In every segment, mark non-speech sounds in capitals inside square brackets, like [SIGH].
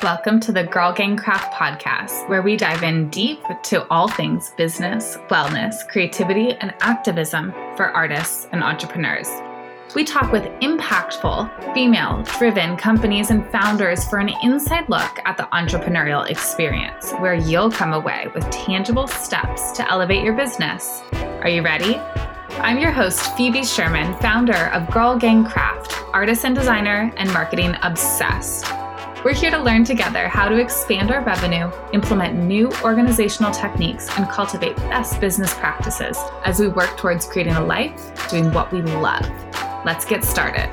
Welcome to the Girl Gang Craft podcast, where we dive in deep to all things business, wellness, creativity, and activism for artists and entrepreneurs. We talk with impactful, female driven companies and founders for an inside look at the entrepreneurial experience, where you'll come away with tangible steps to elevate your business. Are you ready? I'm your host, Phoebe Sherman, founder of Girl Gang Craft, artist and designer, and marketing obsessed. We're here to learn together how to expand our revenue, implement new organizational techniques, and cultivate best business practices as we work towards creating a life doing what we love. Let's get started.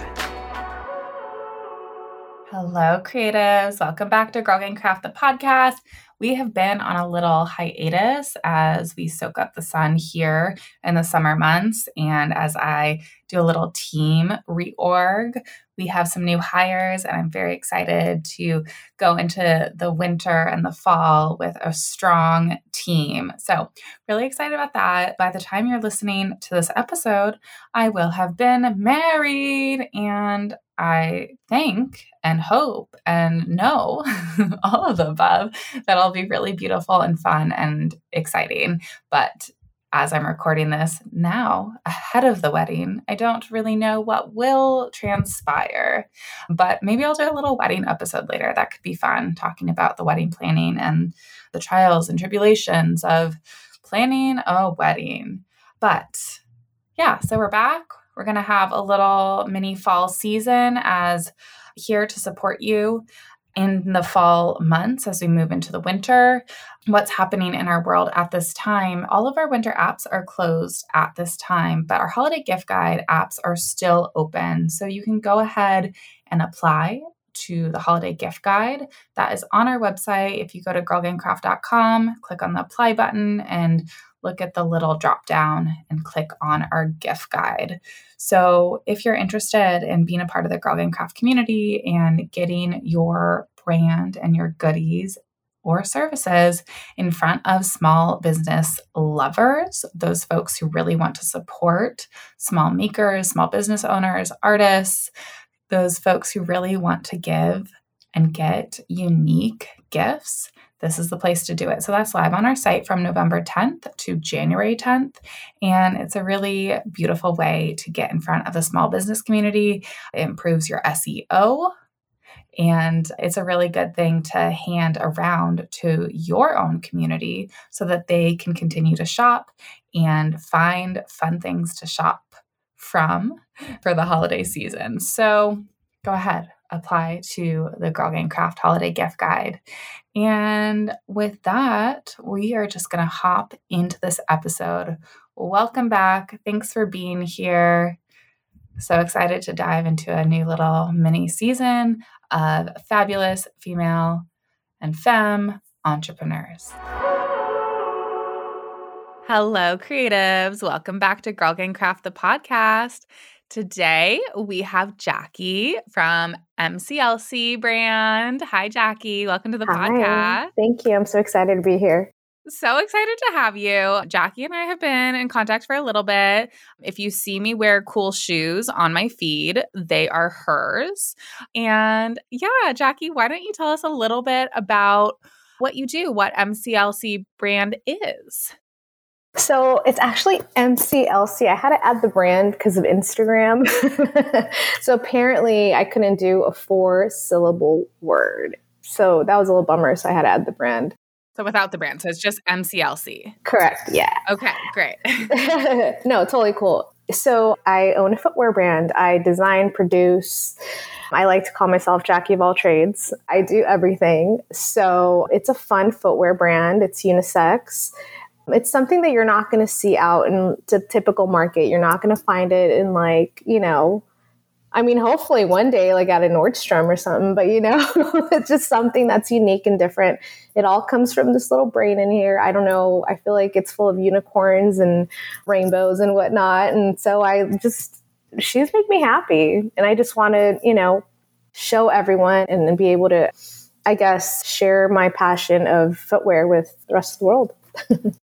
Hello, creatives. Welcome back to Girl Gang Craft, the podcast. We have been on a little hiatus as we soak up the sun here in the summer months. And as I do a little team reorg, we have some new hires, and I'm very excited to go into the winter and the fall with a strong team. So, really excited about that. By the time you're listening to this episode, I will have been married, and I think and hope and know [LAUGHS] all of the above that'll be really beautiful and fun and exciting. But as I'm recording this now, ahead of the wedding, I don't really know what will transpire, but maybe I'll do a little wedding episode later. That could be fun, talking about the wedding planning and the trials and tribulations of planning a wedding. But yeah, so we're back. We're going to have a little mini fall season as here to support you in the fall months as we move into the winter, what's happening in our world at this time. All of our winter apps are closed at this time, but our holiday gift guide apps are still open. So you can go ahead and apply to the holiday gift guide that is on our website. If you go to girlgangcraft.com, click on the apply button and look at the little drop down and click on our gift guide. So, if you're interested in being a part of the Girl Gang Craft community and getting your brand and your goodies or services in front of small business lovers, those folks who really want to support small makers, small business owners, artists, those folks who really want to give and get unique gifts this is the place to do it. So that's live on our site from November 10th to January 10th. And it's a really beautiful way to get in front of the small business community. It improves your SEO. And it's a really good thing to hand around to your own community so that they can continue to shop and find fun things to shop from for the holiday season. So go ahead, apply to the Girl Gang Craft Holiday Gift Guide. And with that, we are just going to hop into this episode. Welcome back. Thanks for being here. So excited to dive into a new little mini season of fabulous female and femme entrepreneurs. Hello, creatives. Welcome back to Girl Gang Craft, the podcast. Today we have Jacky from MCLC brand. Hi, Jacky. Welcome to the Hi. podcast. Thank you. I'm so excited to be here. So excited to have you. Jacky and I have been in contact for a little bit. If you see me wear cool shoes on my feed, they are hers. And yeah, Jacky, why don't you tell us a little bit about what you do, what MCLC brand is? So it's actually MCLC. I had to add the brand because of Instagram. [LAUGHS] so apparently I couldn't do a four syllable word. So that was a little bummer. So I had to add the brand. So without the brand. So it's just MCLC. Correct. Yeah. Okay, great. [LAUGHS] no, totally cool. So I own a footwear brand. I design, produce. I like to call myself Jacky of all trades. I do everything. So it's a fun footwear brand. It's unisex. It's something that you're not going to see out in the typical market. You're not going to find it in like, you know, I mean, hopefully one day, like at a Nordstrom or something, but you know, [LAUGHS] it's just something that's unique and different. It all comes from this little brain in here. I don't know. I feel like it's full of unicorns and rainbows and whatnot. And so I just, shoes make me happy. And I just want to, you know, show everyone and be able to, I guess, share my passion of footwear with the rest of the world. [LAUGHS]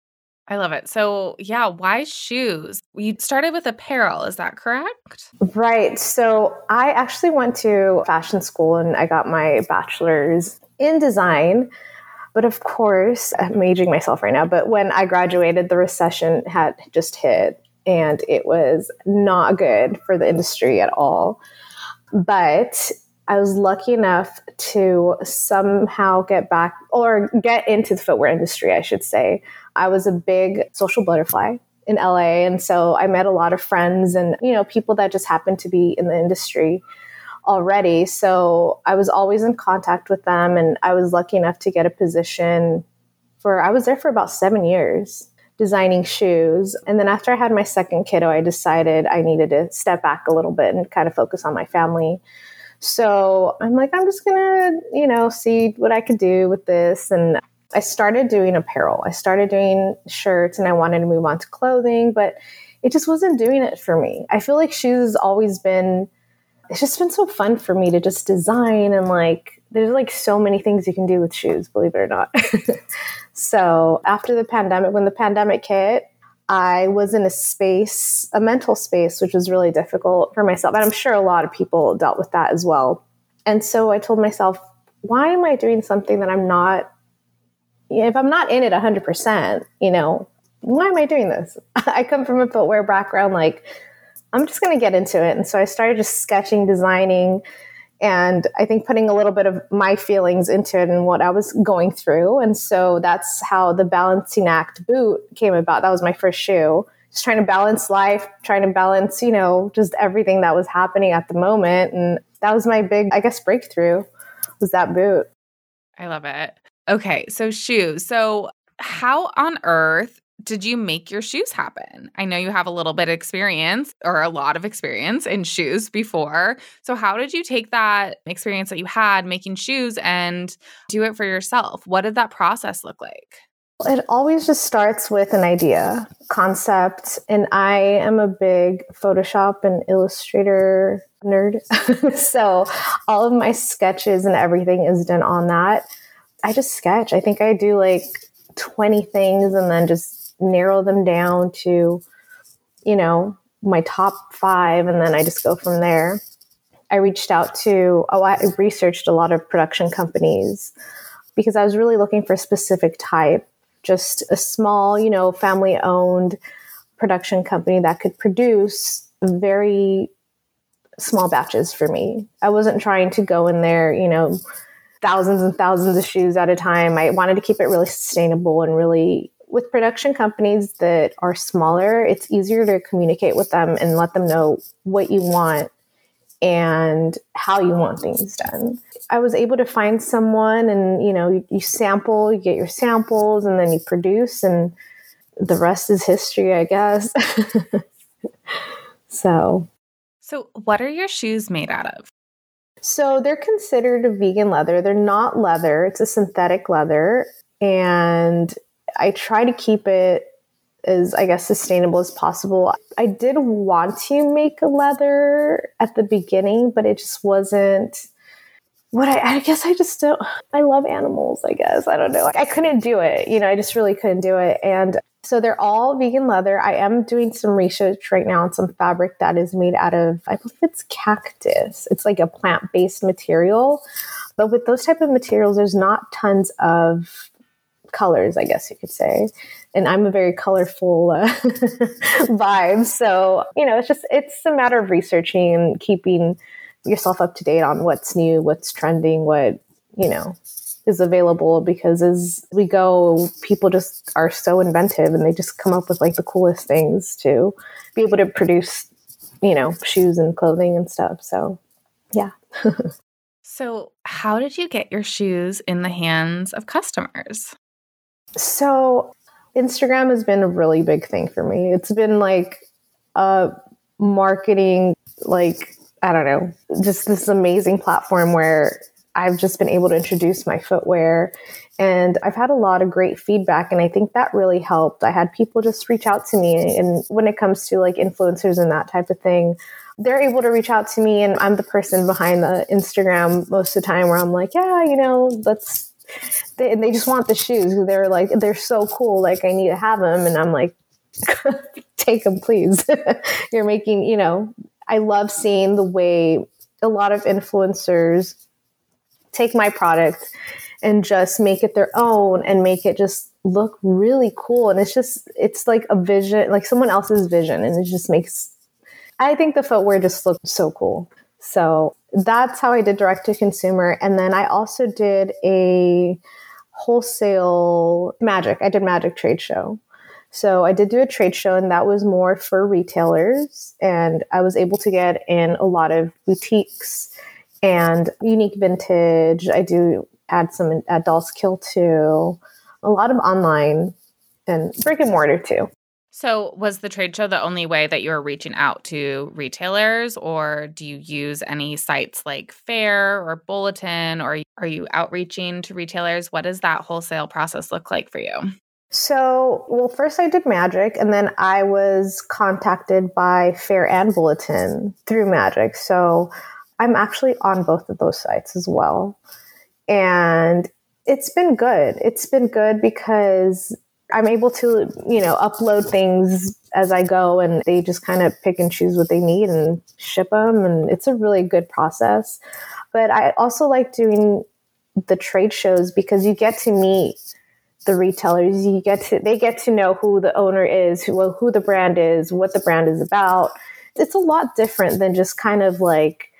I love it. So, yeah, why shoes? You started with apparel, is that correct? Right. So, I actually went to fashion school and I got my bachelor's in design. But of course, I'm aging myself right now. But when I graduated, the recession had just hit and it was not good for the industry at all. But I was lucky enough to somehow get back or get into the footwear industry, I should say. I was a big social butterfly in LA. And so I met a lot of friends and, you know, people that just happened to be in the industry already. So I was always in contact with them. And I was lucky enough to get a position for, I was there for about seven years designing shoes. And then after I had my second kiddo, I decided I needed to step back a little bit and kind of focus on my family. So I'm like, I'm just gonna, you know, see what I could do with this. And I started doing apparel. I started doing shirts and I wanted to move on to clothing, but it just wasn't doing it for me. I feel like shoes has always been, it's just been so fun for me to just design and like, there's like so many things you can do with shoes, believe it or not. [LAUGHS] so after the pandemic, when the pandemic hit, I was in a space, a mental space, which was really difficult for myself. And I'm sure a lot of people dealt with that as well. And so I told myself, why am I doing something that I'm not, if I'm not in it 100%, you know, why am I doing this? [LAUGHS] I come from a footwear background, like, I'm just going to get into it. And so I started just sketching, designing, and I think putting a little bit of my feelings into it and what I was going through. And so that's how the Balancing Act boot came about. That was my first shoe. Just trying to balance life, trying to balance, you know, just everything that was happening at the moment. And that was my big, I guess, breakthrough was that boot. I love it. Okay, so shoes. So how on earth did you make your shoes happen? I know you have a little bit of experience or a lot of experience in shoes before. So, how did you take that experience that you had making shoes and do it for yourself? What did that process look like? It always just starts with an idea, concept, and I am a big Photoshop and Illustrator nerd. [LAUGHS] so, all of my sketches and everything is done on that. I just sketch. I think I do like 20 things and then just narrow them down to, you know, my top five, and then I just go from there. I reached out to, oh, I researched a lot of production companies because I was really looking for a specific type, just a small, you know, family owned production company that could produce very small batches for me. I wasn't trying to go in there, you know, thousands and thousands of shoes at a time. I wanted to keep it really sustainable and really with production companies that are smaller, it's easier to communicate with them and let them know what you want and how you want things done. I was able to find someone and you know, you, you, sample, you get your samples and then you produce and the rest is history, I guess. [LAUGHS] so So what are your shoes made out of? So they're considered a vegan leather. They're not leather, it's a synthetic leather and I try to keep it as I guess sustainable as possible. I did want to make a leather at the beginning, but it just wasn't what I, I guess I just don't I love animals, I guess. I don't know. I couldn't do it. You know, I just really couldn't do it. And so they're all vegan leather. I am doing some research right now on some fabric that is made out of I believe it's cactus. It's like a plant-based material. But with those type of materials, there's not tons of colors, I guess you could say. And I'm a very colorful uh, [LAUGHS] vibe. So, you know, it's just, it's a matter of researching and keeping yourself up to date on what's new, what's trending, what, you know, is available because as we go, people just are so inventive and they just come up with like the coolest things to be able to produce, you know, shoes and clothing and stuff. So, yeah. [LAUGHS] so, how did you get your shoes in the hands of customers? So, Instagram has been a really big thing for me. It's been like a marketing, like, I don't know, just this amazing platform where I've just been able to introduce my footwear. And I've had a lot of great feedback. And I think that really helped. I had people just reach out to me. And when it comes to like influencers and that type of thing, they're able to reach out to me. And I'm the person behind the Instagram most of the time where I'm like, yeah, you know, let's they, they just want the shoes. They're like, they're so cool. Like, I need to have them. And I'm like, [LAUGHS] take them, please. [LAUGHS] You're making, you know, I love seeing the way a lot of influencers take my product and just make it their own and make it just look really cool. And it's just, it's like a vision, like someone else's vision. And it just makes, I think the footwear just looks so cool. So that's how I did direct to consumer. And then I also did a wholesale Magic. I did Magic trade show. So I did do a trade show, and that was more for retailers. And I was able to get in a lot of boutiques and unique vintage. I do add some at Dolls Kill too, a lot of online and brick and mortar too. So, was the trade show the only way that you were reaching out to retailers, or do you use any sites like Faire or Bulletin, or are you outreaching to retailers? What does that wholesale process look like for you? So, well, first I did Magic, and then I was contacted by Faire and Bulletin through Magic. So, I'm actually on both of those sites as well. And it's been good. It's been good because I'm able to, you know, upload things as I go and they just kind of pick and choose what they need and ship them. And it's a really good process. But I also like doing the trade shows because you get to meet the retailers. You get to, they get to know who the owner is, who, who the brand is, what the brand is about. It's a lot different than just kind of like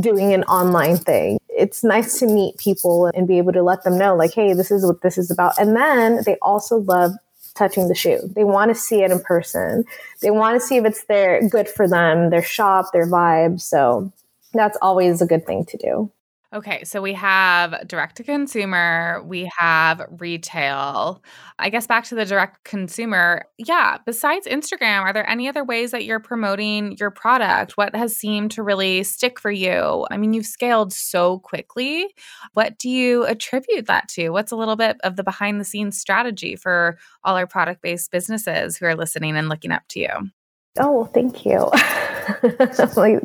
doing an online thing it's nice to meet people and be able to let them know, like, hey, this is what this is about. And then they also love touching the shoe. They want to see it in person. They want to see if it's their good for them, their shop, their vibe. So that's always a good thing to do. Okay, so we have direct to consumer, we have retail. I guess back to the direct consumer. Yeah, besides Instagram, are there any other ways that you're promoting your product? What has seemed to really stick for you? I mean, you've scaled so quickly. What do you attribute that to? What's a little bit of the behind the scenes strategy for all our product based businesses who are listening and looking up to you? Oh, thank you. [LAUGHS]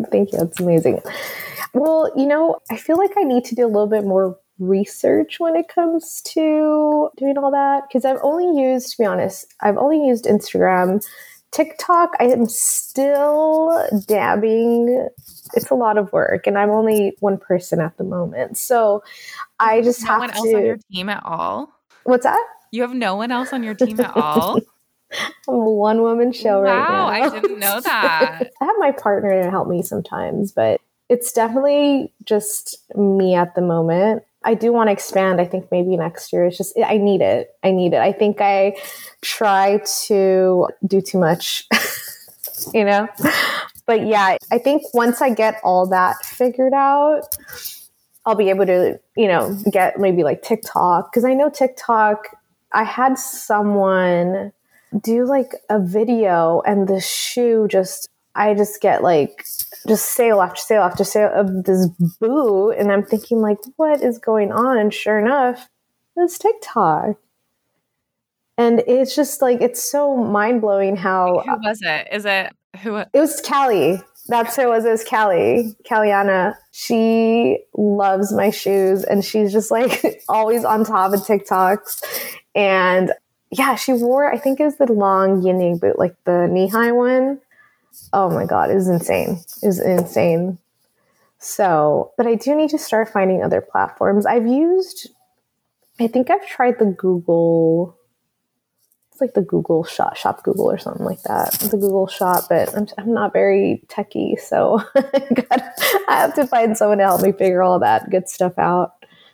thank you. It's amazing. Well, you know, I feel like I need to do a little bit more research when it comes to doing all that because I've only used, to be honest, I've only used Instagram. TikTok, I am still dabbing. It's a lot of work, and I'm only one person at the moment. So I just no have one to. else on your team at all? What's that? You have no one else on your team at all? [LAUGHS] I'm a one woman show wow, right now. I didn't know that. [LAUGHS] I have my partner to help me sometimes, but it's definitely just me at the moment. I do want to expand. I think maybe next year. It's just, I need it. I need it. I think I try to do too much, [LAUGHS] you know? But yeah, I think once I get all that figured out, I'll be able to, you know, get maybe like TikTok. Cause I know TikTok, I had someone do like a video and the shoe just, I just get like just sale after sale after sale of this boo, And I'm thinking, like, what is going on? And sure enough, it's TikTok. And it's just like, it's so mind blowing how. Who was it? Is it who? It was Callie. That's who it was. It was Callie, Calliana. She loves my shoes and she's just like [LAUGHS] always on top of TikToks. And yeah, she wore, I think it was the long Yining boot, like the knee high one oh my god, it was insane. It was insane. So, but I do need to start finding other platforms. I've used, I think I've tried the Google. It's like the Google shop, shop Google or something like that. The Google shop, but I'm, I'm not very techy, so [LAUGHS] I have to find someone to help me figure all that good stuff out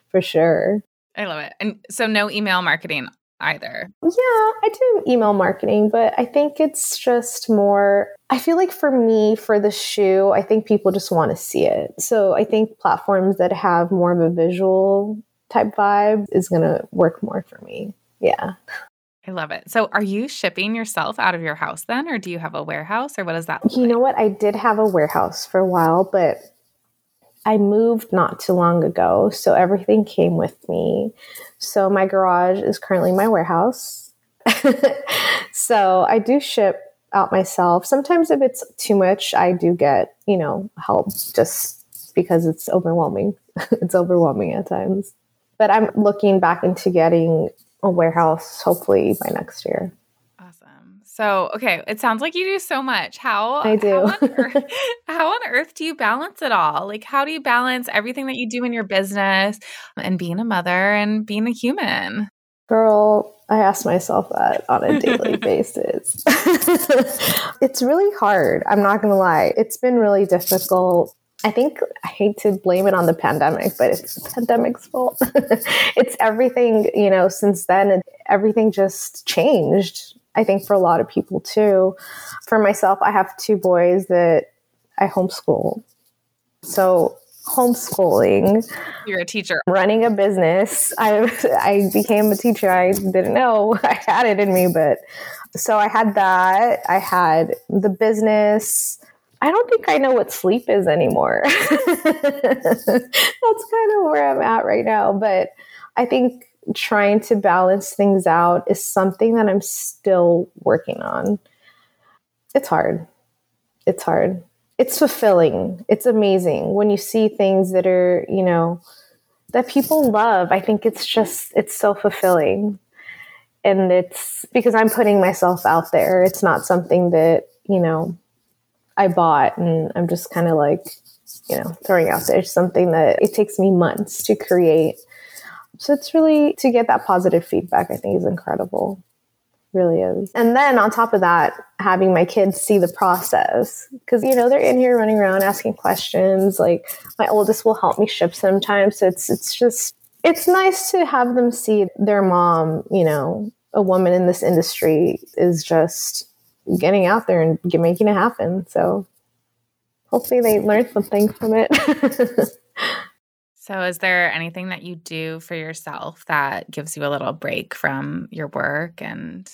for sure. I love it. And so, no email marketing either. Yeah, I do email marketing, but I think it's just more. I feel like for me, for the shoe, I think people just want to see it. So I think platforms that have more of a visual type vibe is going to work more for me. Yeah. I love it. So, are you shipping yourself out of your house then, or do you have a warehouse, or what does that You like? know what? I did have a warehouse for a while, but I moved not too long ago, so everything came with me. So my garage is currently my warehouse. [LAUGHS] so I do ship out myself. Sometimes if it's too much, I do get, you know, help just because it's overwhelming. [LAUGHS] it's overwhelming at times. But I'm looking back into getting a warehouse hopefully by next year. So, okay, it sounds like you do so much. How I do. How on, earth, [LAUGHS] [LAUGHS] how on earth do you balance it all? Like, how do you balance everything that you do in your business and being a mother and being a human? Girl, I ask myself that on a daily [LAUGHS] basis. it's really hard. I'm not going to lie. It's been really difficult. I think I hate to blame it on the pandemic, but it's the pandemic's fault. it's everything, you know, since then, everything just changed I think for a lot of people too. For myself, I have two boys that I homeschool. So homeschooling. You're a teacher. Running a business. I [LAUGHS] I became a teacher. I didn't know [LAUGHS] I had it in me, but so I had that. I had the business. I don't think I know what sleep is anymore. [LAUGHS] That's kind of where I'm at right now. But I think trying to balance things out is something that I'm still working on. It's hard. It's hard. It's fulfilling. It's amazing when you see things that are, you know, that people love. I think it's just, it's so fulfilling. And it's because I'm putting myself out there. It's not something that, you know, I bought and I'm just kind of like, you know, throwing out there. It's something that it takes me months to create so it's really to get that positive feedback, I think is incredible. Really is. And then on top of that, having my kids see the process because, you know, they're in here running around asking questions. Like my oldest will help me ship sometimes. So it's, it's just, it's nice to have them see their mom, you know, a woman in this industry is just getting out there and making it happen. So hopefully they learn something from it. [LAUGHS] So, is there anything that you do for yourself that gives you a little break from your work and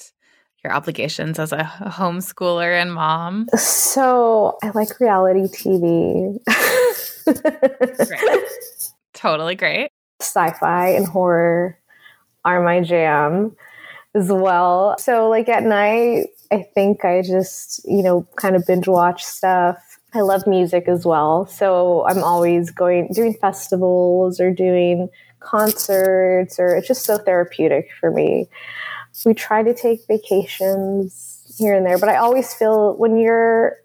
your obligations as a homeschooler and mom? So, I like reality TV. great. [LAUGHS] Totally great. Sci fi and horror are my jam as well. So, like at night, I think I just, you know, kind of binge watch stuff I love music as well. So I'm always going, doing festivals or doing concerts, or it's just so therapeutic for me. We try to take vacations here and there, but I always feel when you're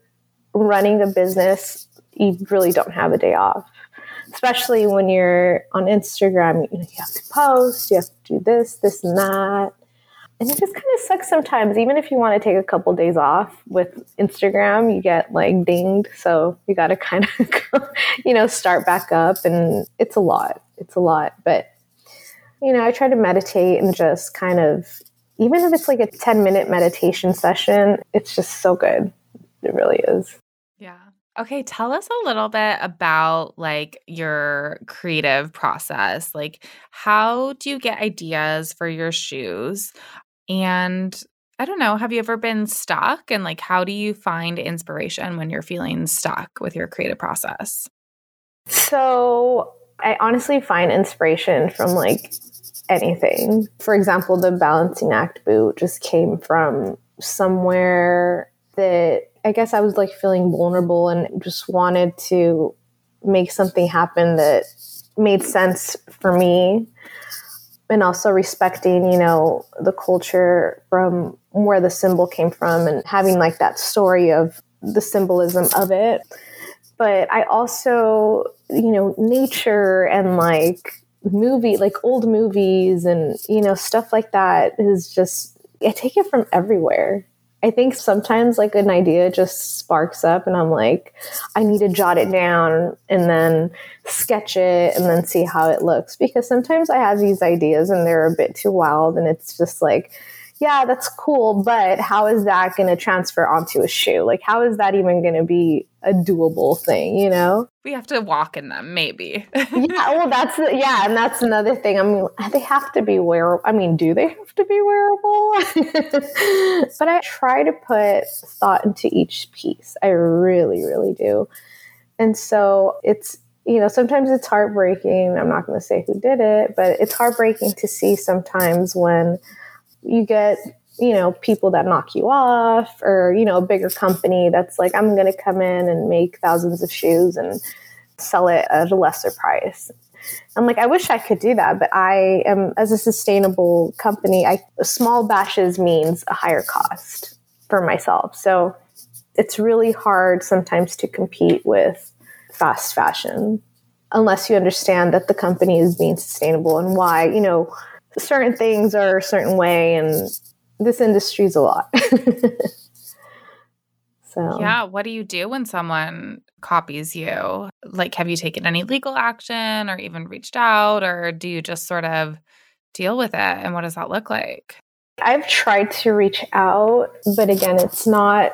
running a business, you really don't have a day off. Especially when you're on Instagram, you, know, you have to post, you have to do this, this, and that and it just kind of sucks sometimes. Even if you want to take a couple days off with instagram you get like dinged. So you got to kind [LAUGHS] of you know start back up. And it's a lot. It's a lot. But you know i try to meditate and just kind of even if it's like a 10 minute meditation session it's just so good. It really is. Yeah. Okay, tell us a little bit about like your creative process. Like how do you get ideas for your shoes? And I don't know, have you ever been stuck? And like, how do you find inspiration when you're feeling stuck with your creative process? So, I honestly find inspiration from like anything. For example, the balancing act boot just came from somewhere that I guess I was like feeling vulnerable and just wanted to make something happen that made sense for me and also respecting, you know, the culture from where the symbol came from and having like that story of the symbolism of it. But I also, you know, nature and like movie, like old movies and, you know, stuff like that is just, I take it from everywhere. I think sometimes like an idea just sparks up and I'm like, I need to jot it down and then sketch it and then see how it looks. Because sometimes I have these ideas and they're a bit too wild and it's just like, yeah, that's cool, but how is that going to transfer onto a shoe? Like, how is that even going to be a doable thing, you know? We have to walk in them, maybe. [LAUGHS] yeah, well, that's, yeah, and that's another thing. I mean, they have to be wearable. I mean, do they have to be wearable? [LAUGHS] but I try to put thought into each piece. I really, really do. And so it's, you know, sometimes it's heartbreaking. I'm not going to say who did it, but it's heartbreaking to see sometimes when, you get you know people that knock you off or you know a bigger company that's like i'm going to come in and make thousands of shoes and sell it at a lesser price i'm like i wish i could do that but i am as a sustainable company i small batches means a higher cost for myself. So it's really hard sometimes to compete with fast fashion unless you understand that the company is being sustainable and why, you know, certain things are a certain way and this industry's a lot. [LAUGHS] so Yeah, what do you do when someone copies you? Like have you taken any legal action or even reached out or do you just sort of deal with it and what does that look like? I've tried to reach out, but again, it's not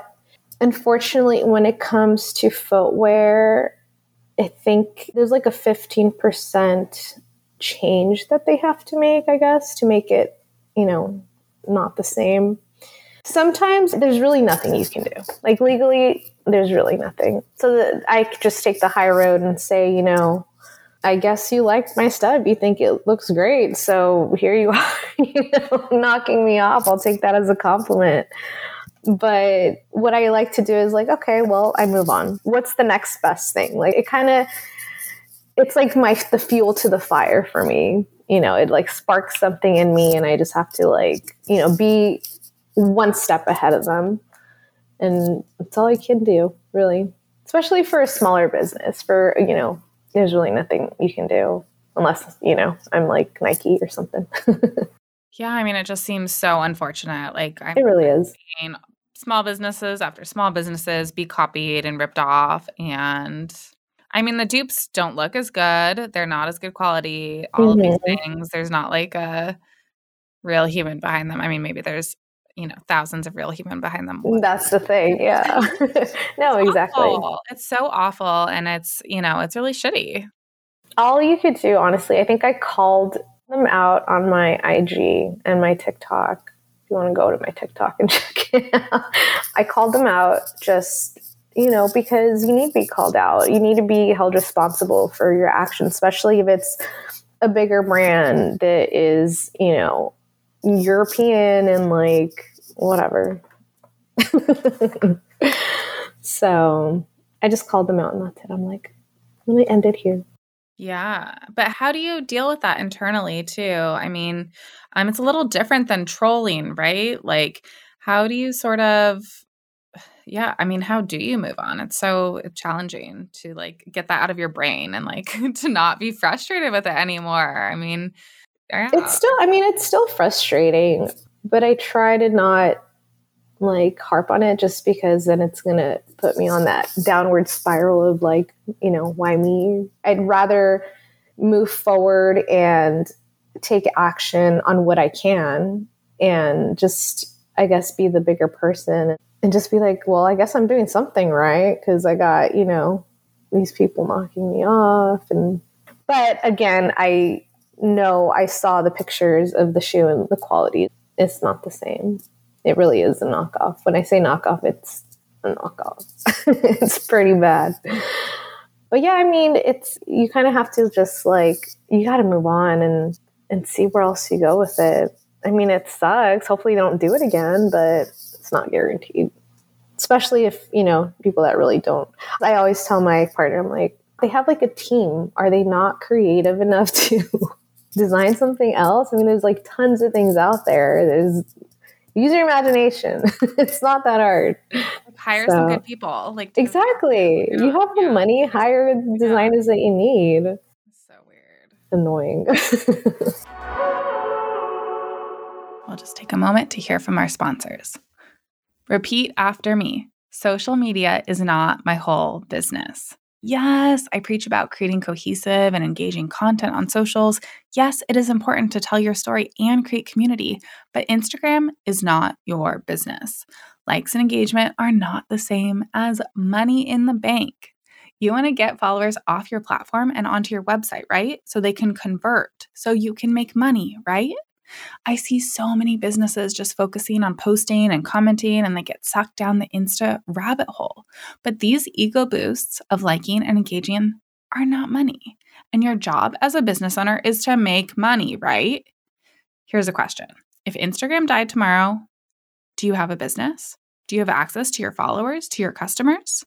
unfortunately when it comes to footwear, I think there's like a 15% change that they have to make, I guess, to make it, you know, not the same. Sometimes there's really nothing you can do. Like legally, there's really nothing. So I just take the high road and say, you know, I guess you like my stuff. You think it looks great. So here you [LAUGHS] are, you know, knocking me off. I'll take that as a compliment. But what I like to do is like, okay, well, I move on. What's the next best thing? Like it kind of it's like my the fuel to the fire for me. You know, it like sparks something in me and I just have to like, you know, be one step ahead of them. And that's all I can do, really. Especially for a smaller business, for you know, there's really nothing you can do unless, you know, I'm like Nike or something. [LAUGHS] yeah, I mean, it just seems so unfortunate. Like, I'm it really is. Small businesses after small businesses be copied and ripped off. And I mean, the dupes don't look as good. They're not as good quality. All mm-hmm. of these mm-hmm. things. There's not like a real human behind them. I mean, maybe there's you know thousands of real human behind them that's the thing yeah [LAUGHS] [LAUGHS] no it's exactly awful. it's so awful and it's you know it's really shitty all you could do honestly i think i called them out on my ig and my tiktok if you want to go to my tiktok and [LAUGHS] check it out i called them out just you know because you need to be called out you need to be held responsible for your actions especially if it's a bigger brand that is you know European and like whatever. [LAUGHS] so I just called them out and that's it. I'm like, I'm gonna end it here. Yeah. But how do you deal with that internally too? I mean, um, it's a little different than trolling, right? Like, how do you sort of yeah, I mean, how do you move on? It's so challenging to like get that out of your brain and like [LAUGHS] to not be frustrated with it anymore. I mean, yeah. It's still, I mean, it's still frustrating, but I try to not like harp on it just because then it's going to put me on that downward spiral of like, you know, why me? I'd rather move forward and take action on what I can and just, I guess, be the bigger person and just be like, well, I guess I'm doing something right because I got, you know, these people knocking me off. And, but again, I, know I saw the pictures of the shoe and the quality. It's not the same. It really is a knockoff. When I say knockoff, it's a knockoff. [LAUGHS] it's pretty bad. But yeah, I mean, it's you kind of have to just like you got to move on and and see where else you go with it. I mean, it sucks. Hopefully, you don't do it again, but it's not guaranteed. Especially if you know people that really don't. I always tell my partner, I'm like, they have like a team. Are they not creative enough [LAUGHS] to design something else. I mean, there's like tons of things out there. There's use your imagination. [LAUGHS] it's not that hard. Hire so, some good people. Like exactly, you, have the yeah. money. Hire the designers yeah. that you need. So weird. Annoying. [LAUGHS] we'll just take a moment to hear from our sponsors. Repeat after me. Social media is not my whole business. Yes, I preach about creating cohesive and engaging content on socials. Yes, it is important to tell your story and create community, but Instagram is not your business. Likes and engagement are not the same as money in the bank. You want to get followers off your platform and onto your website, right? So they can convert, so you can make money, right? I see so many businesses just focusing on posting and commenting and they get sucked down the Insta rabbit hole. But these ego boosts of liking and engaging are not money. And your job as a business owner is to make money, right? Here's a question If Instagram died tomorrow, do you have a business? Do you have access to your followers, to your customers?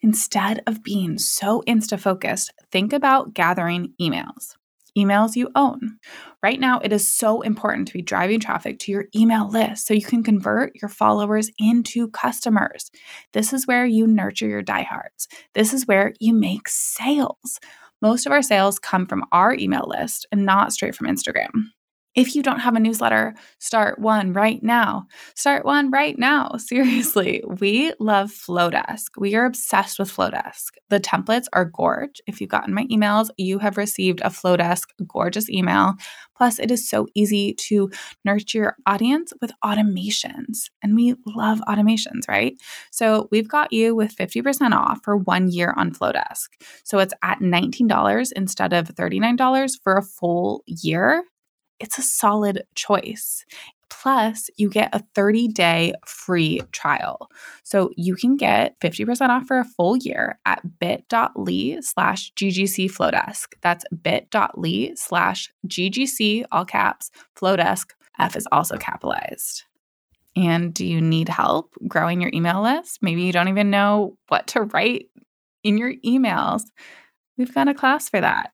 Instead of being so Insta focused, think about gathering emails emails you own. Right now, it is so important to be driving traffic to your email list so you can convert your followers into customers. This is where you nurture your diehards. This is where you make sales. Most of our sales come from our email list and not straight from Instagram. If you don't have a newsletter, start one right now. Start one right now. [LAUGHS] Seriously, we love Flodesk. We are obsessed with Flodesk. The templates are gorge. If you've gotten my emails, you have received a Flodesk gorgeous email. Plus, it is so easy to nurture your audience with automations. And we love automations, right? So we've got you with 50% off for one year on Flodesk. So it's at $19 instead of $39 for a full year it's a solid choice. Plus, you get a 30 day free trial. So you can get 50% off for a full year at bit.ly slash GGC Flodesk. That's bit.ly slash GGC, all caps, Flodesk. F is also capitalized. And do you need help growing your email list? Maybe you don't even know what to write in your emails. We've got a class for that.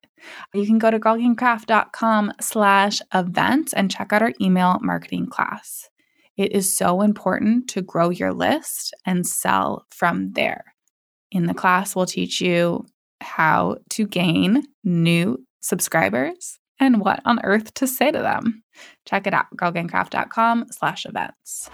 You can go to girlgangcraft.com slash events and check out our email marketing class. It is so important to grow your list and sell from there. In the class, we'll teach you how to gain new subscribers and what on earth to say to them. Check it out, girlgangcraft.com slash events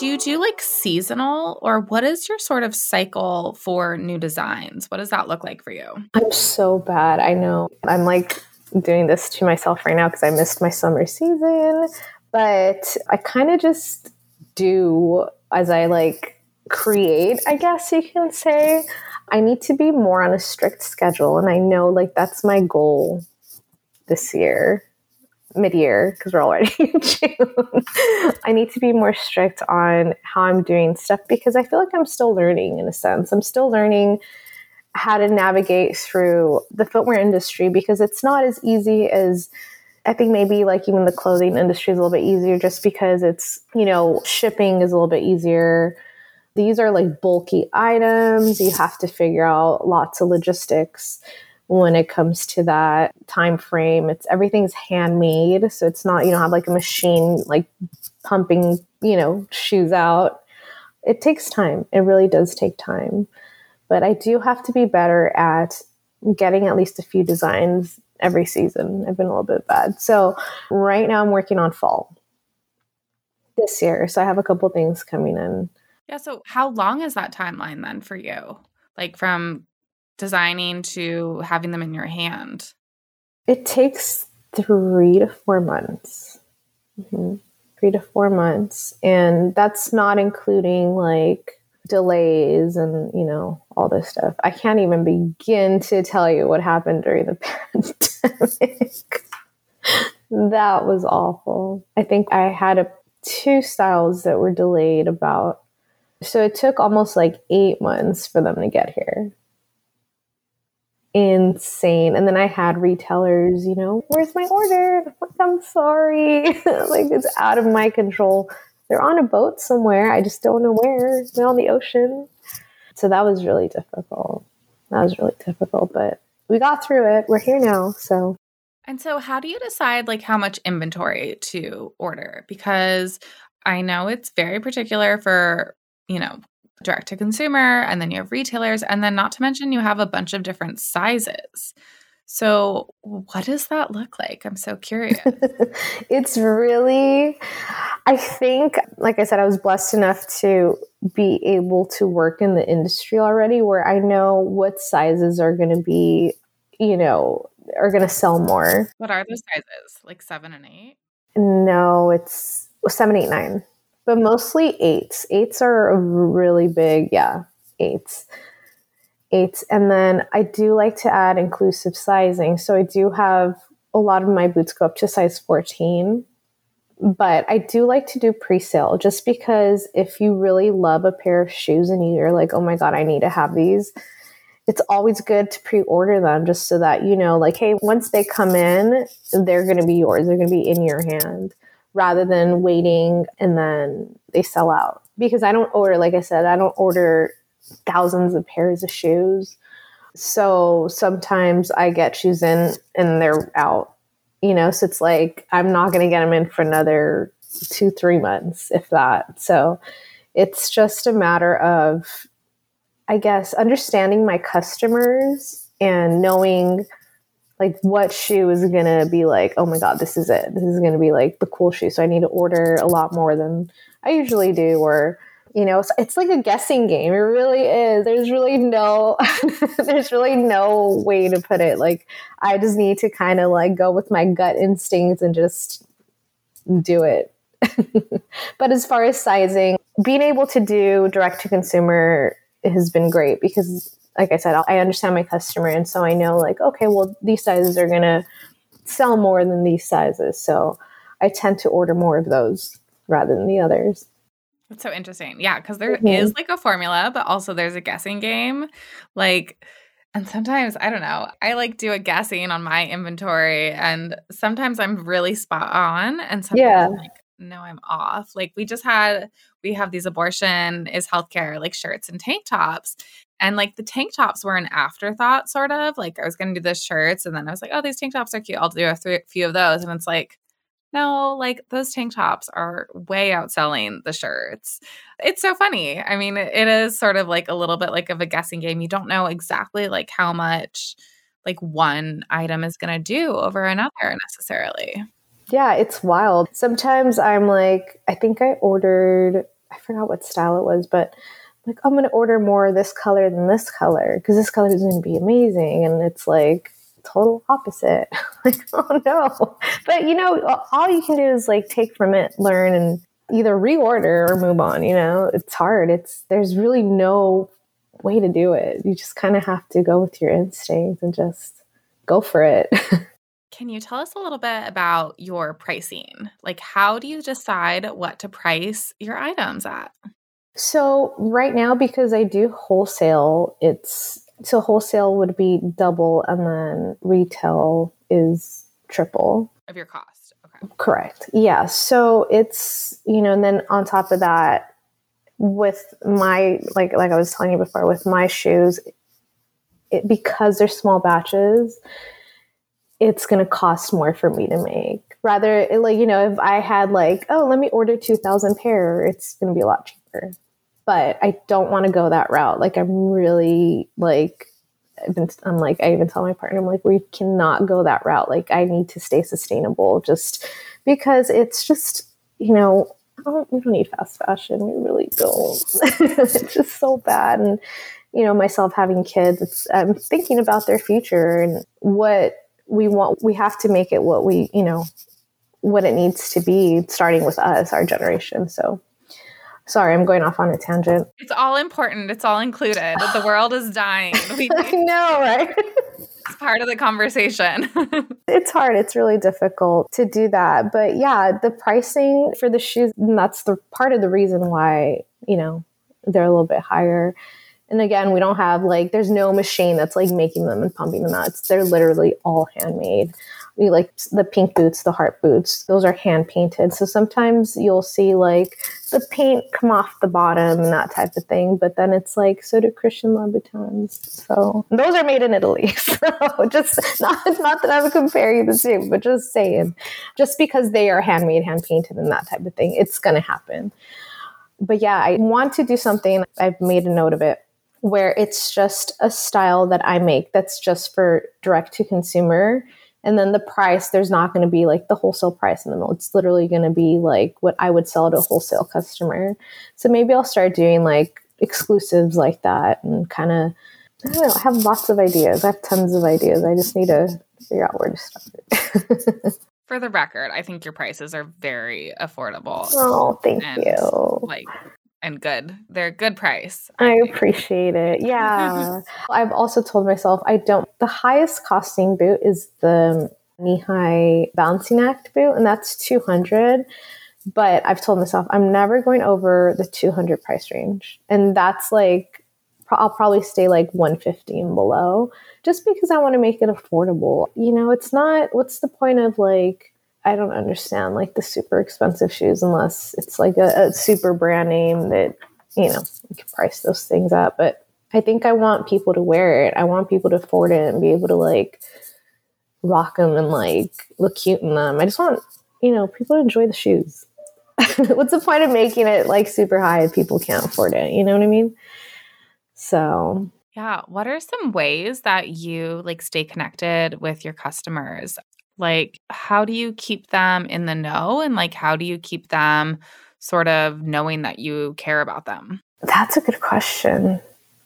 do you do like seasonal or what is your sort of cycle for new designs? What does that look like for you? I'm so bad. I know. I'm like doing this to myself right now because I missed my summer season, but I kind of just do as I like create, I guess you can say. I need to be more on a strict schedule and I know like that's my goal this year mid-year because we're already [LAUGHS] in June. I need to be more strict on how I'm doing stuff because I feel like I'm still learning in a sense. I'm still learning how to navigate through the footwear industry because it's not as easy as I think maybe like even the clothing industry is a little bit easier just because it's, you know, shipping is a little bit easier. These are like bulky items. You have to figure out lots of logistics when it comes to that time frame it's everything's handmade so it's not you don't have like a machine like pumping you know shoes out. It takes time. It really does take time. But i do have to be better at getting at least a few designs every season. I've been a little bit bad. So right now i'm working on fall. This year so i have a couple things coming in. Yeah so how long is that timeline then for you? Like from designing to having them in your hand? It takes three to four months. Mm-hmm. Three to four months. And that's not including like delays and, you know, all this stuff. I can't even begin to tell you what happened during the [LAUGHS] pandemic. that was awful. I think I had a, two styles that were delayed about. So it took almost like eight months for them to get here insane. And then I had retailers, you know, where's my order? I'm sorry. [LAUGHS] like it's out of my control. They're on a boat somewhere. I just don't know where. They're on the ocean. So that was really difficult. That was really difficult, but we got through it. We're here now. So and so how do you decide like how much inventory to order? Because I know it's very particular for, you know, direct to consumer, and then you have retailers, and then not to mention you have a bunch of different sizes. So, what does that look like? I'm so curious. [LAUGHS] it's really, I think, like I said, I was blessed enough to be able to work in the industry already where I know what sizes are going to be, you know, are going to sell more. What are those sizes? Like seven and eight? No, it's seven, eight, nine but mostly eights. Eights are really big. Yeah, eights. Eights. And then I do like to add inclusive sizing. So I do have a lot of my boots go up to size 14. But I do like to do pre sale just because if you really love a pair of shoes and you're like, oh my God, I need to have these, it's always good to pre order them just so that you know, like, hey, once they come in, they're going to be yours, they're going to be in your hand rather than waiting and then they sell out. Because I don't order, like I said, I don't order thousands of pairs of shoes. So sometimes I get shoes in and they're out, you know, so it's like I'm not going to get them in for another two, three months, if that. So it's just a matter of, I guess, understanding my customers and knowing like what shoe is to be like, oh my God, this is it. This is to be like the cool shoe. So I need to order a lot more than I usually do. Or, you know, it's like a guessing game. It really is. There's really no, [LAUGHS] there's really no way to put it. Like I just need to kind of like go with my gut instincts and just do it. [LAUGHS] but as far as sizing, being able to do direct to consumer has been great because like I said, I understand my customer. And so I know, like, okay, well, these sizes are going to sell more than these sizes. So I tend to order more of those rather than the others. That's so interesting. Yeah. Cause there mm-hmm. is like a formula, but also there's a guessing game. Like, and sometimes, I don't know, I like do a guessing on my inventory, and sometimes I'm really spot on. And sometimes yeah. I'm like, no, I'm off. Like, we just had, we have these abortion is healthcare, like shirts and tank tops. And like the tank tops were an afterthought, sort of. Like I was going to do the shirts, and then I was like, oh, these tank tops are cute. I'll do a th- few of those. And it's like, no, like those tank tops are way outselling the shirts. It's so funny. I mean, it is sort of like a little bit like of a guessing game. You don't know exactly like how much like one item is going to do over another necessarily. Yeah, it's wild. Sometimes I'm like, I think I ordered, I forgot what style it was, but like I'm going to order more of this color than this color because this color is going to be amazing. And it's like total opposite. [LAUGHS] like, [LAUGHS] oh no. But you know, all you can do is like take from it, learn, and either reorder or move on. You know, it's hard. It's there's really no way to do it. You just kind of have to go with your instincts and just go for it. [LAUGHS] Can you tell us a little bit about your pricing? Like, how do you decide what to price your items at? So right now, because I do wholesale, it's so wholesale would be double, and then retail is triple of your cost. Okay, correct. Yeah. So it's you know, and then on top of that, with my like like I was telling you before, with my shoes, it, because they're small batches, it's going to cost more for me to make. Rather, like you know, if I had like, oh, let me order two thousand pair, it's going to be a lot cheaper but I don't want to go that route. Like I'm really like I've been, I'm like I even tell my partner I'm like we cannot go that route. Like I need to stay sustainable just because it's just you know don't, we don't need fast fashion. We really don't. [LAUGHS] it's just so bad. And you know myself having kids, I'm thinking about their future and what we want. We have to make it what we you know what it needs to be, starting with us, our generation. So Sorry, I'm going off on a tangent. It's all important. It's all included. The world is dying. [LAUGHS] We I know, right? it's part of the conversation. [LAUGHS] it's hard. It's really difficult to do that. But yeah, the pricing for the shoes, that's the part of the reason why, you know, they're a little bit higher. And again, we don't have like, there's no machine that's like making them and pumping them out. It's, they're literally all handmade we like the pink boots, the heart boots. Those are hand painted. So sometimes you'll see like the paint come off the bottom and that type of thing. But then it's like, so do Christian Louboutins. So those are made in Italy. [LAUGHS] So just not, not that I'm comparing the two, but just saying, just because they are handmade, hand painted, and that type of thing, it's to happen. But yeah, I want to do something. I've made a note of it where it's just a style that I make that's just for direct to consumer. And then the price there's not going to be like the wholesale price in the middle. It's literally going to be like what i would sell to a wholesale customer. So maybe i'll start doing like exclusives like that and kind of i don't know i have lots of ideas. I have tons of ideas. I just need to figure out where to start. [LAUGHS] For the record i think your prices are very affordable. Oh thank you. like and good. They're a good price. I, I appreciate it. [LAUGHS] Yeah. I've also told myself I don't, the highest costing boot is the knee high balancing act boot, and that's 200. But I've told myself I'm never going over the 200 price range. And that's like, I'll probably stay like 150 and below just because I want to make it affordable. You know, it's not, what's the point of like, I don't understand like the super expensive shoes unless it's like a, a super brand name that you know you can price those things up. But I think I want people to wear it. I want people to afford it and be able to like rock them and like look cute in them. I just want, you know, people to enjoy the shoes. [LAUGHS] What's the point of making it like super high if people can't afford it? You know what I mean? So, yeah. What are some ways that you like stay connected with your customers? Like, how do you keep them in the know? And like, how do you keep them sort of knowing that you care about them? That's a good question.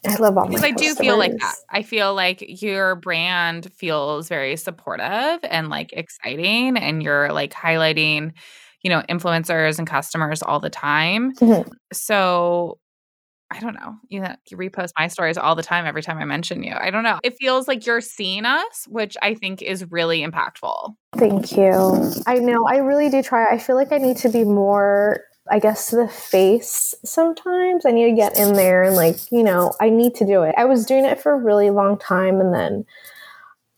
I love all because I do feel like that. I feel like your brand feels very supportive and like exciting, and you're like highlighting, you know, influencers and customers all the time. Mm-hmm. So I don't know. You, know, you repost my stories all the time every time I mention you. I don't know. It feels like you're seeing us, which I think is really impactful. Thank you. I know. I really do try. I feel like I need to be more I guess the face sometimes. I need to get in there and like, you know, I need to do it. I was doing it for a really long time and then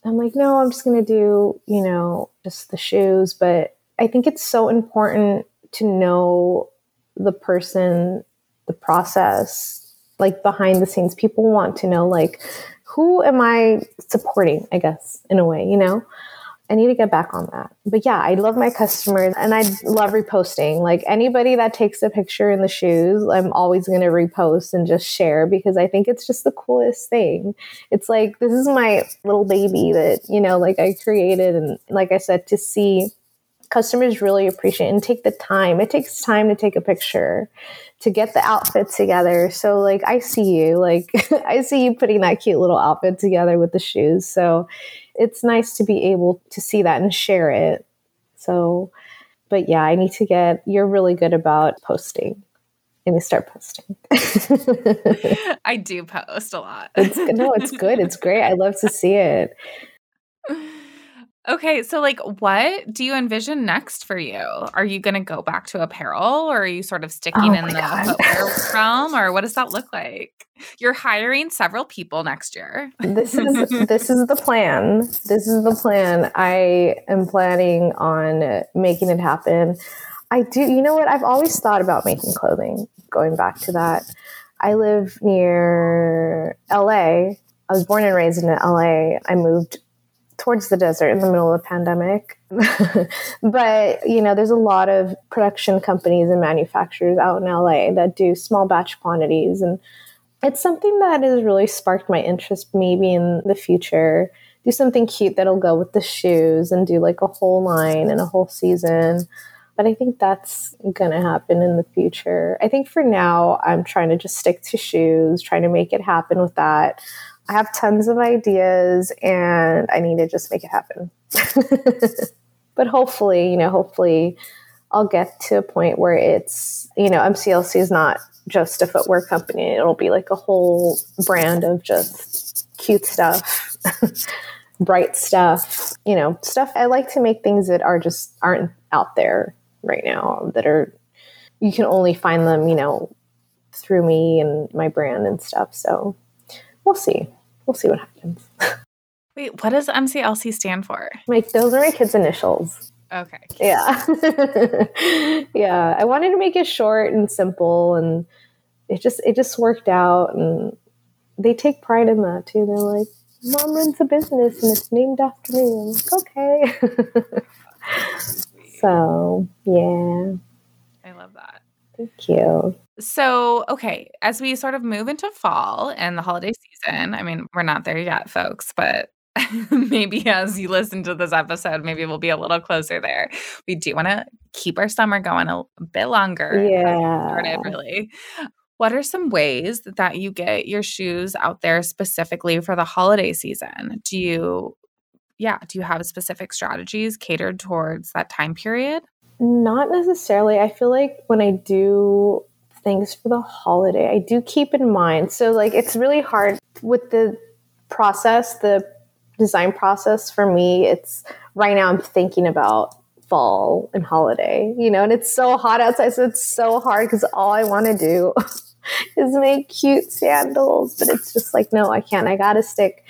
I'm like, no, I'm just going to do, you know, just the shoes, but I think it's so important to know the person, the process, like behind the scenes. People want to know like who am I supporting, I guess, in a way, you know? I need to get back on that. But yeah, I love my customers and I love reposting. Like anybody that takes a picture in the shoes, I'm always going to repost and just share because I think it's just the coolest thing. It's like, this is my little baby that, you know, like I created. And like I said, to see customers really appreciate and take the time. It takes time to take a picture to get the outfit together. So like I see you, like [LAUGHS] I see you putting that cute little outfit together with the shoes. So it's nice to be able to see that and share it. So, but yeah, I need to get, you're really good about posting. Let me start posting. [LAUGHS] I do post a lot. it's, no, it's good. It's great. I love to see it. [LAUGHS] Okay, so like what do you envision next for you? Are you going to go back to apparel or are you sort of sticking oh in the God. footwear [LAUGHS] realm or what does that look like? You're hiring several people next year. this is [LAUGHS] this is the plan. This is the plan. I am planning on making it happen. I do you know what? I've always thought about making clothing. Going back to that. I live near LA. I was born and raised in LA. I moved towards the desert in the middle of the pandemic. [LAUGHS] but, you know, there's a lot of production companies and manufacturers out in LA that do small batch quantities. And it's something that has really sparked my interest maybe in the future. Do something cute that'll go with the shoes and do like a whole line and a whole season. But I think that's to happen in the future. I think for now, I'm trying to just stick to shoes, trying to make it happen with that. I have tons of ideas and I need to just make it happen. [LAUGHS] but hopefully, you know, hopefully I'll get to a point where it's, you know, MCLC is not just a footwear company. It'll be like a whole brand of just cute stuff, [LAUGHS] bright stuff, you know, stuff. I like to make things that are just aren't out there right now that are, you can only find them, you know, through me and my brand and stuff. So we'll see. We'll see what happens. Wait, what does MCLC stand for? Like those are my kids' initials. Okay. Yeah. [LAUGHS] yeah. I wanted to make it short and simple and it just it just worked out and they take pride in that too. They're like, Mom runs a business and it's named after me. I'm like, okay. [LAUGHS] so yeah. I love that. Thank you. So, okay, as we sort of move into fall and the holiday season, I mean, we're not there yet, folks, but [LAUGHS] maybe as you listen to this episode, maybe we'll be a little closer there. We do want to keep our summer going a bit longer. Yeah. Started, really. What are some ways that you get your shoes out there specifically for the holiday season? Do you, yeah, do you have specific strategies catered towards that time period? Not necessarily. I feel like when I do things for the holiday. I do keep in mind. So, like, it's really hard with the process, the design process for me. It's right now I'm thinking about fall and holiday, you know, and it's so hot outside. So, it's so hard because all I want to do [LAUGHS] is make cute sandals. But it's just like, no, I can't. I got to stick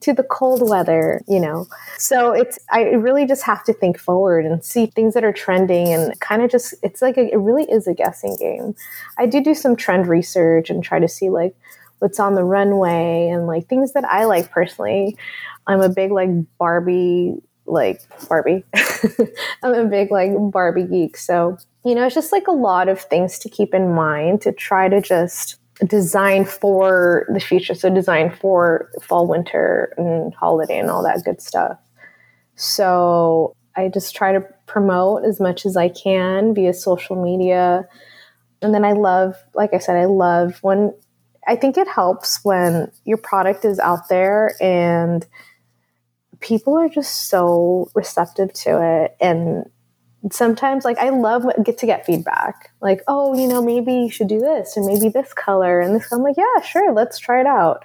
to the cold weather, you know. So it's I really just have to think forward and see things that are trending and kind of just it's like a, it really is a guessing game. I do do some trend research and try to see like what's on the runway and like things that I like personally. I'm a big like Barbie like Barbie. [LAUGHS] I'm a big like Barbie geek. So, you know, it's just like a lot of things to keep in mind to try to just design for the future. So, design for fall, winter, and holiday and all that good stuff. So, I just try to promote as much as I can via social media. And then I love, like I said, I love when I think it helps when your product is out there and people are just so receptive to it and sometimes like i love get to get feedback. Like oh you know maybe you should do this and maybe this color and this i'm like yeah sure let's try it out.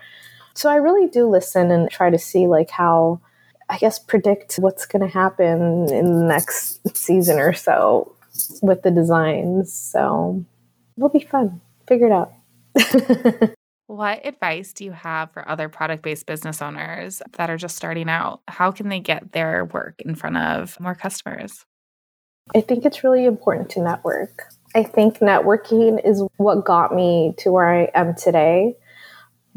So i really do listen and try to see like how i guess predict what's going to happen in the next season or so with the designs. So it'll be fun. Figure it out. [LAUGHS] What advice do you have for other product based business owners that are just starting out? How can they get their work in front of more customers? I think it's really important to network. I think networking is what got me to where I am today.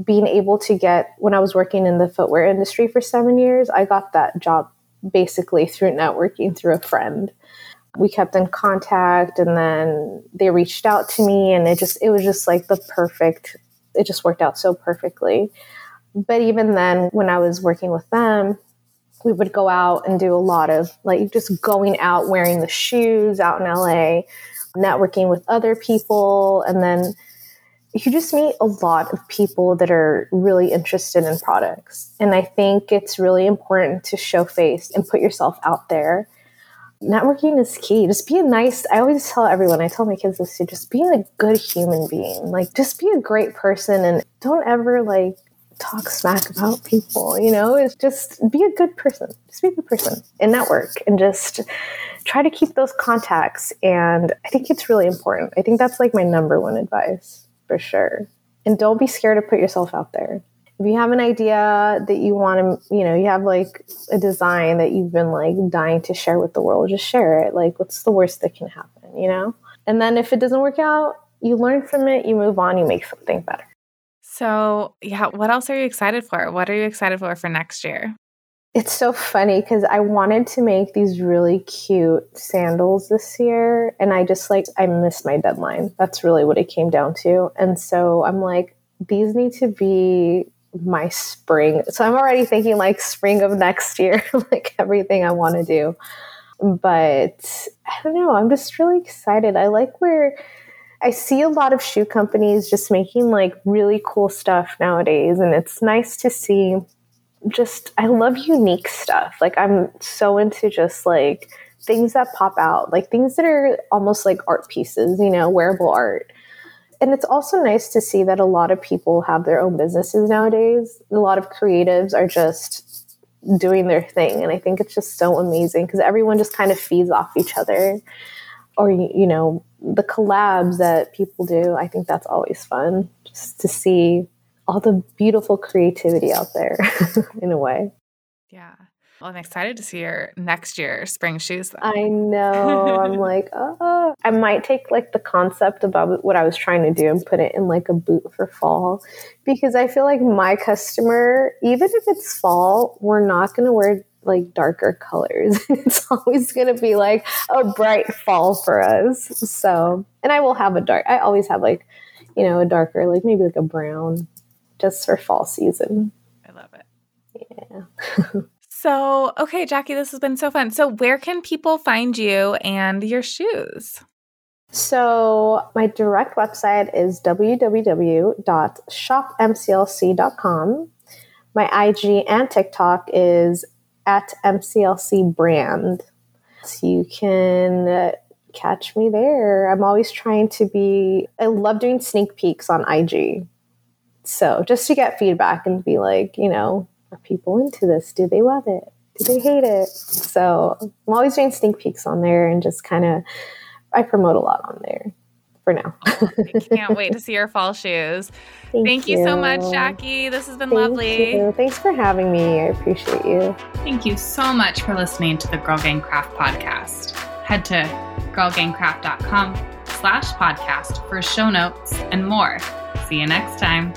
Being able to get, when I was working in the footwear industry for seven years, I got that job basically through networking through a friend. We kept in contact and then they reached out to me and it just, it was just like the perfect it just worked out so perfectly. But even then, when I was working with them, we would go out and do a lot of like just going out wearing the shoes out in LA, networking with other people, and then you just meet a lot of people that are really interested in products. And I think it's really important to show face and put yourself out there networking is key. Just be a nice, I always tell everyone, I tell my kids this too, just be a good human being. Like, just be a great person and don't ever like talk smack about people, you know? is just be a good person. Just be a good person and network and just try to keep those contacts. And I think it's really important. I think that's like my number one advice for sure. And don't be scared to put yourself out there if you have an idea that you want to, you know, you have like a design that you've been like dying to share with the world, just share it. Like, what's the worst that can happen, you know? And then if it doesn't work out, you learn from it, you move on, you make something better. So, yeah, what else are you excited for? What are you excited for for next year? It's so funny because I wanted to make these really cute sandals this year, and I just like, I missed my deadline. That's really what it came down to. And so I'm like, these need to be my spring. So I'm already thinking like spring of next year, [LAUGHS] like everything I want to do. But I don't know. I'm just really excited. I like where I see a lot of shoe companies just making like really cool stuff nowadays. And it's nice to see just, I love unique stuff. Like I'm so into just like things that pop out, like things that are almost like art pieces, you know, wearable art and it's also nice to see that a lot of people have their own businesses nowadays. A lot of creatives are just doing their thing. And I think it's just so amazing because everyone just kind of feeds off each other. Or, you know, the collabs that people do, I think that's always fun just to see all the beautiful creativity out there [LAUGHS] in a way. Yeah. Well, I'm excited to see your next year spring shoes. Then. I know. I'm [LAUGHS] like, oh, I might take like the concept about what I was trying to do and put it in like a boot for fall because I feel like my customer, even if it's fall, we're not going to wear like darker colors. [LAUGHS] it's always going to be like a bright fall for us. So, and I will have a dark, I always have like, you know, a darker, like maybe like a brown just for fall season. I love it. Yeah. [LAUGHS] So, okay, Jacky, this has been so fun. So, where can people find you and your shoes? So, my direct website is www.shopmclc.com. My IG and TikTok is at MCLC brand. So, you can uh, catch me there. I'm always trying to be, I love doing sneak peeks on IG. So, just to get feedback and be like, you know, are people into this? Do they love it? Do they hate it? So I'm always doing sneak peeks on there and just kind of I promote a lot on there for now. [LAUGHS] Oh, I can't wait to see your fall shoes. [LAUGHS] Thank, Thank you. you. so much, Jacky. This has been Thank lovely. You. Thanks for having me. I appreciate you. Thank you so much for listening to the Girl Gang Craft podcast. Head to girlgangcraft.com slash podcast for show notes and more. See you next time.